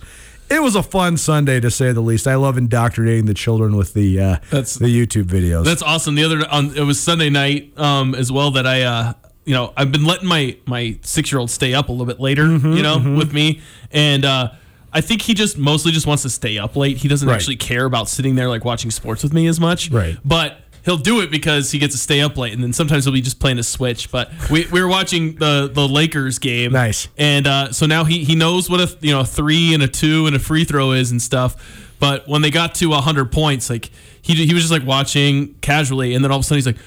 It was a fun Sunday to say the least. I love indoctrinating the children with the uh, That's- the YouTube videos. That's awesome. The other on it was Sunday night um, as well that I uh, you know I've been letting my my six year old stay up a little bit later Mm-hmm, you know with me and uh, I think he just mostly just wants to stay up late. He doesn't Right. actually care about sitting there like watching sports with me as much. Right. But he'll do it because he gets to stay up late, and then sometimes he'll be just playing a Switch. But we, we were watching the the Lakers game. Nice. And uh, so now he he knows what a you know a three and a two and a free throw is and stuff. But when they got to hundred points, like he he was just like watching casually, and then all of a sudden he's like.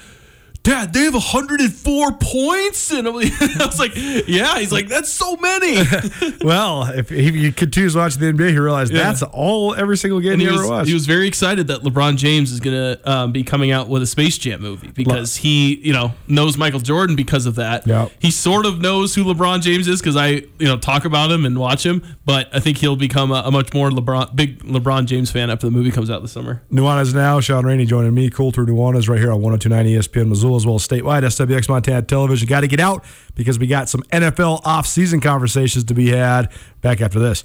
Dad, they have 104 points, and I'm like- (laughs) I was like, "Yeah." He's like, "That's so many." (laughs) well, if he, continues watching the NBA, he realized Yeah. that's all every single game and he, he ever was, watched. he was very excited that LeBron James is going to um, be coming out with a Space Jam movie because he, you know, knows Michael Jordan because of that. Yeah. He sort of knows who LeBron James is because I, you know, talk about him and watch him. But I think he'll become a, a much more LeBron, big LeBron James fan after the movie comes out this summer. Nuanez now. Shaun Rainey joining me. Colter Nuanez right here on 1029 ESPN Missoula as well as statewide SWX Montana Television. Got to get out because we got some NFL off-season conversations to be had. Back after this.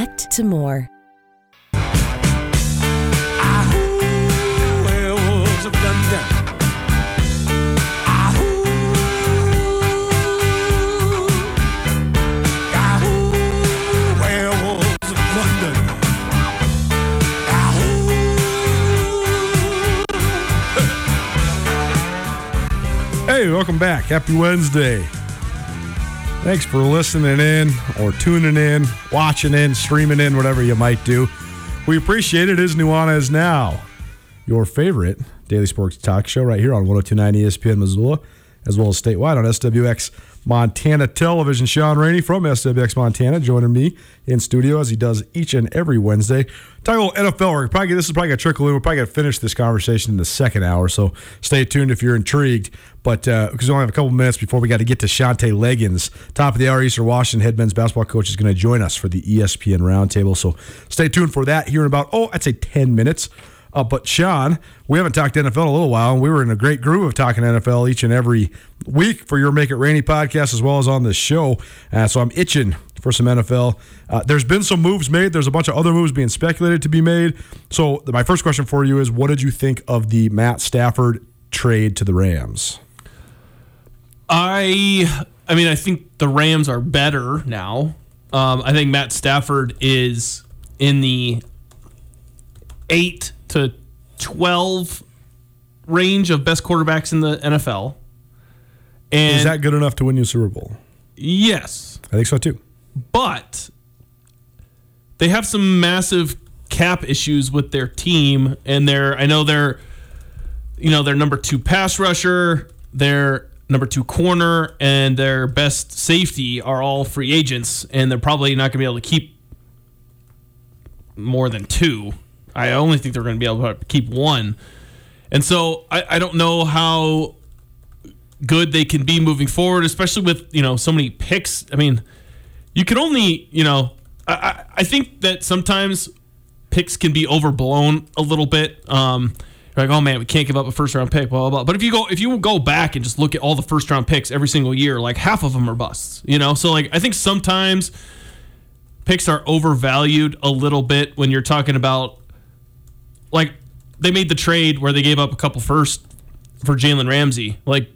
connect to more. Hey, welcome back. Happy Wednesday. Thanks for listening in or tuning in, watching in, streaming in, whatever you might do. We appreciate it. It is Nuanez Now, your favorite daily sports talk show right here on 1029 ESPN Missoula, as well as statewide on SWX Montana Television. Shaun Rainey from SWX Montana joining me in studio as he does each and every Wednesday. Talk a little NFL. We're probably, this is probably to trickle in. We're probably going to finish this conversation in the second hour, so stay tuned if you're intrigued. But because uh, we only have a couple minutes before we got to get to Shantay Legans, top of the hour, Eastern Washington head men's basketball coach is going to join us for the ESPN roundtable. So stay tuned for that here in about, oh, I'd say 10 minutes. Uh, but Shaun, we haven't talked NFL in a little while, and we were in a great groove of talking NFL each and every week for your Make It Rainy podcast as well as on this show. Uh, so I'm itching for some NFL. Uh, there's been some moves made. There's a bunch of other moves being speculated to be made. So my first question for you is, what did you think of the Matt Stafford trade to the Rams? I I mean I think the Rams are better now. Um, I think Matt Stafford is in the eight to twelve range of best quarterbacks in the NFL. And is that good enough to win you a Super Bowl? Yes, I think so too. But they have some massive cap issues with their team, and they're I know they're you know their number two pass rusher, their number two corner, and their best safety are all free agents, and they're probably not going to be able to keep more than two. I only think they're going to be able to keep one. And so I, I don't know how good they can be moving forward, especially with, you know, so many picks. I mean, you can only, you know, I, I, think that sometimes picks can be overblown a little bit. Um, like, oh man, we can't give up a first round pick, blah, blah, blah. But if you go if you go back and just look at all the first round picks every single year, like half of them are busts. You know? So like I think sometimes picks are overvalued a little bit when you're talking about like they made the trade where they gave up a couple first for Jalen Ramsey. Like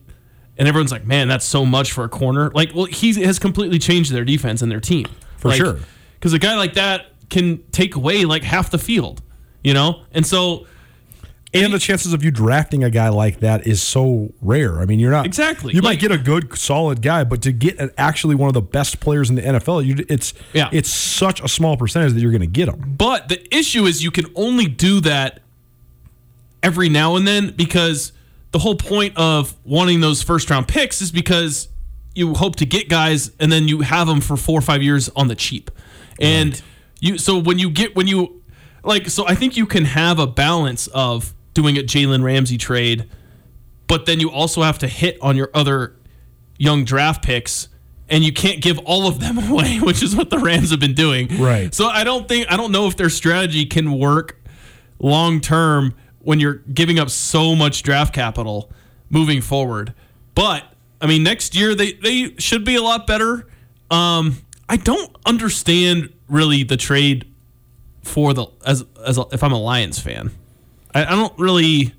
and everyone's like, man, that's so much for a corner. Like, well, he has completely changed their defense and their team. For Like, sure. Because a guy like that can take away like half the field, you know? And so And the chances of you drafting a guy like that is so rare. I mean, you're not Exactly. You Like- might get a good, solid guy, but to get an, actually one of the best players in the NFL, you, it's Yeah. it's such a small percentage that you're going to get them. But the issue is you can only do that every now and then because the whole point of wanting those first round picks is because you hope to get guys and then you have them for four or five years on the cheap. And you so when you get when you like so I think you can have a balance of doing a Jalen Ramsey trade, but then you also have to hit on your other young draft picks and you can't give all of them (laughs) away, which is what the Rams have been doing. Right. So I don't think I don't know if their strategy can work long term when you're giving up so much draft capital moving forward. But I mean, next year they they should be a lot better. Um, I don't understand really the trade for the as as a, if I'm a Lions fan. I, I don't really.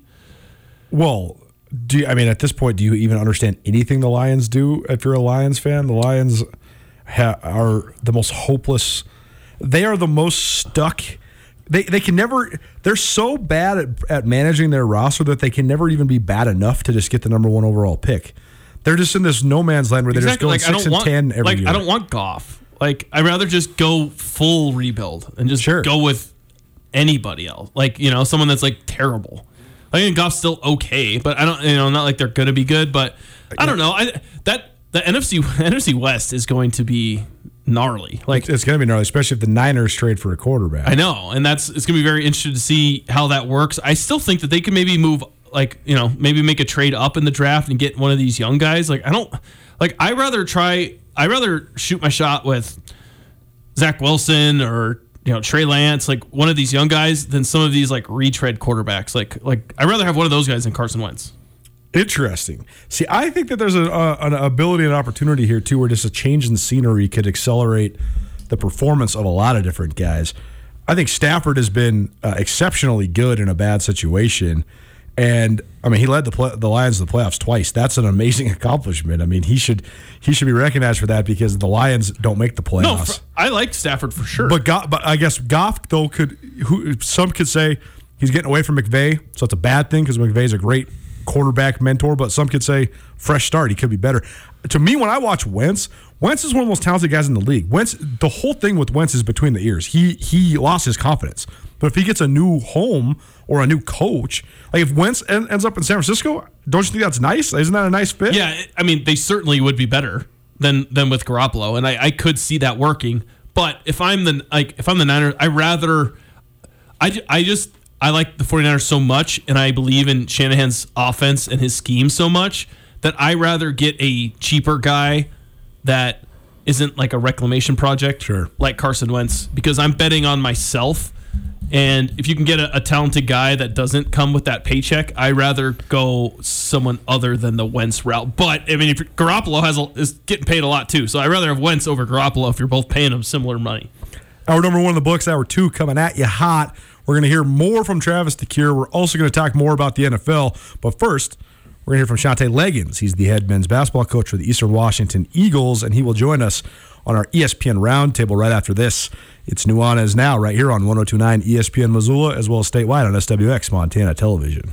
Well, do you, I mean at this point do you even understand anything the Lions do? If you're a Lions fan, the Lions ha- are the most hopeless. They are the most stuck. They, they can never. They're so bad at, at managing their roster that they can never even be bad enough to just get the number one overall pick. They're just in this no man's land where they're just going six and want ten every like year. I don't want Goff. Like I'd rather just go full rebuild and just go with anybody else. Like you know, someone that's like terrible. I think Goff's still okay, but I don't. You know, not like they're gonna be good, but I don't know. I that the NFC (laughs) NFC West is going to be gnarly. Like it's going to be gnarly, especially if the Niners trade for a quarterback. I know, and that's it's gonna be very interesting to see how that works. I still think that they can maybe move, like you know, maybe make a trade up in the draft and get one of these young guys. Like I don't, like I rather try, I rather shoot my shot with Zach Wilson or you know Trey Lance, like one of these young guys, than some of these like retread quarterbacks. Like like I would rather have one of those guys than Carson Wentz. Interesting. See, I think that there's a, a, an ability and opportunity here too, where just a change in scenery could accelerate the performance of a lot of different guys. I think Stafford has been uh, exceptionally good in a bad situation, and I mean he led the play, the Lions to the playoffs twice. That's an amazing (laughs) accomplishment. I mean he should he should be recognized for that because the Lions don't make the playoffs. No, fr- I like Stafford for sure. But Goff, but I guess Goff though could who some could say he's getting away from McVay, so it's a bad thing because McVay's a great quarterback mentor, but some could say fresh start. He could be better. To me, when I watch Wentz, Wentz is one of the most talented guys in the league. Wentz, the whole thing with Wentz is between the ears. He he lost his confidence. But if he gets a new home or a new coach, like if Wentz en- ends up in San Francisco, don't you think that's nice? Isn't that a nice fit? Yeah, I mean, they certainly would be better than than with Garoppolo, and I, I could see that working. But if I'm the like if I'm the Niners, I rather I, I just I like the 49ers so much and I believe in Shanahan's offense and his scheme so much that I rather get a cheaper guy that isn't like a reclamation project Sure. like Carson Wentz because I'm betting on myself and if you can get a, a talented guy that doesn't come with that paycheck, I rather go someone other than the Wentz route. But I mean, if Garoppolo has a, is getting paid a lot too, so I rather have Wentz over Garoppolo if you're both paying him similar money. Our number one of the books, hour two coming at you hot. We're going to hear more from Travis DeCuire. We're also going to talk more about the NFL. But first, we're going to hear from Shantay Legans. He's the head men's basketball coach for the Eastern Washington Eagles, and he will join us on our ESPN roundtable right after this. It's Nuanez Now, right here on 1029 ESPN Missoula, as well as statewide on SWX Montana Television.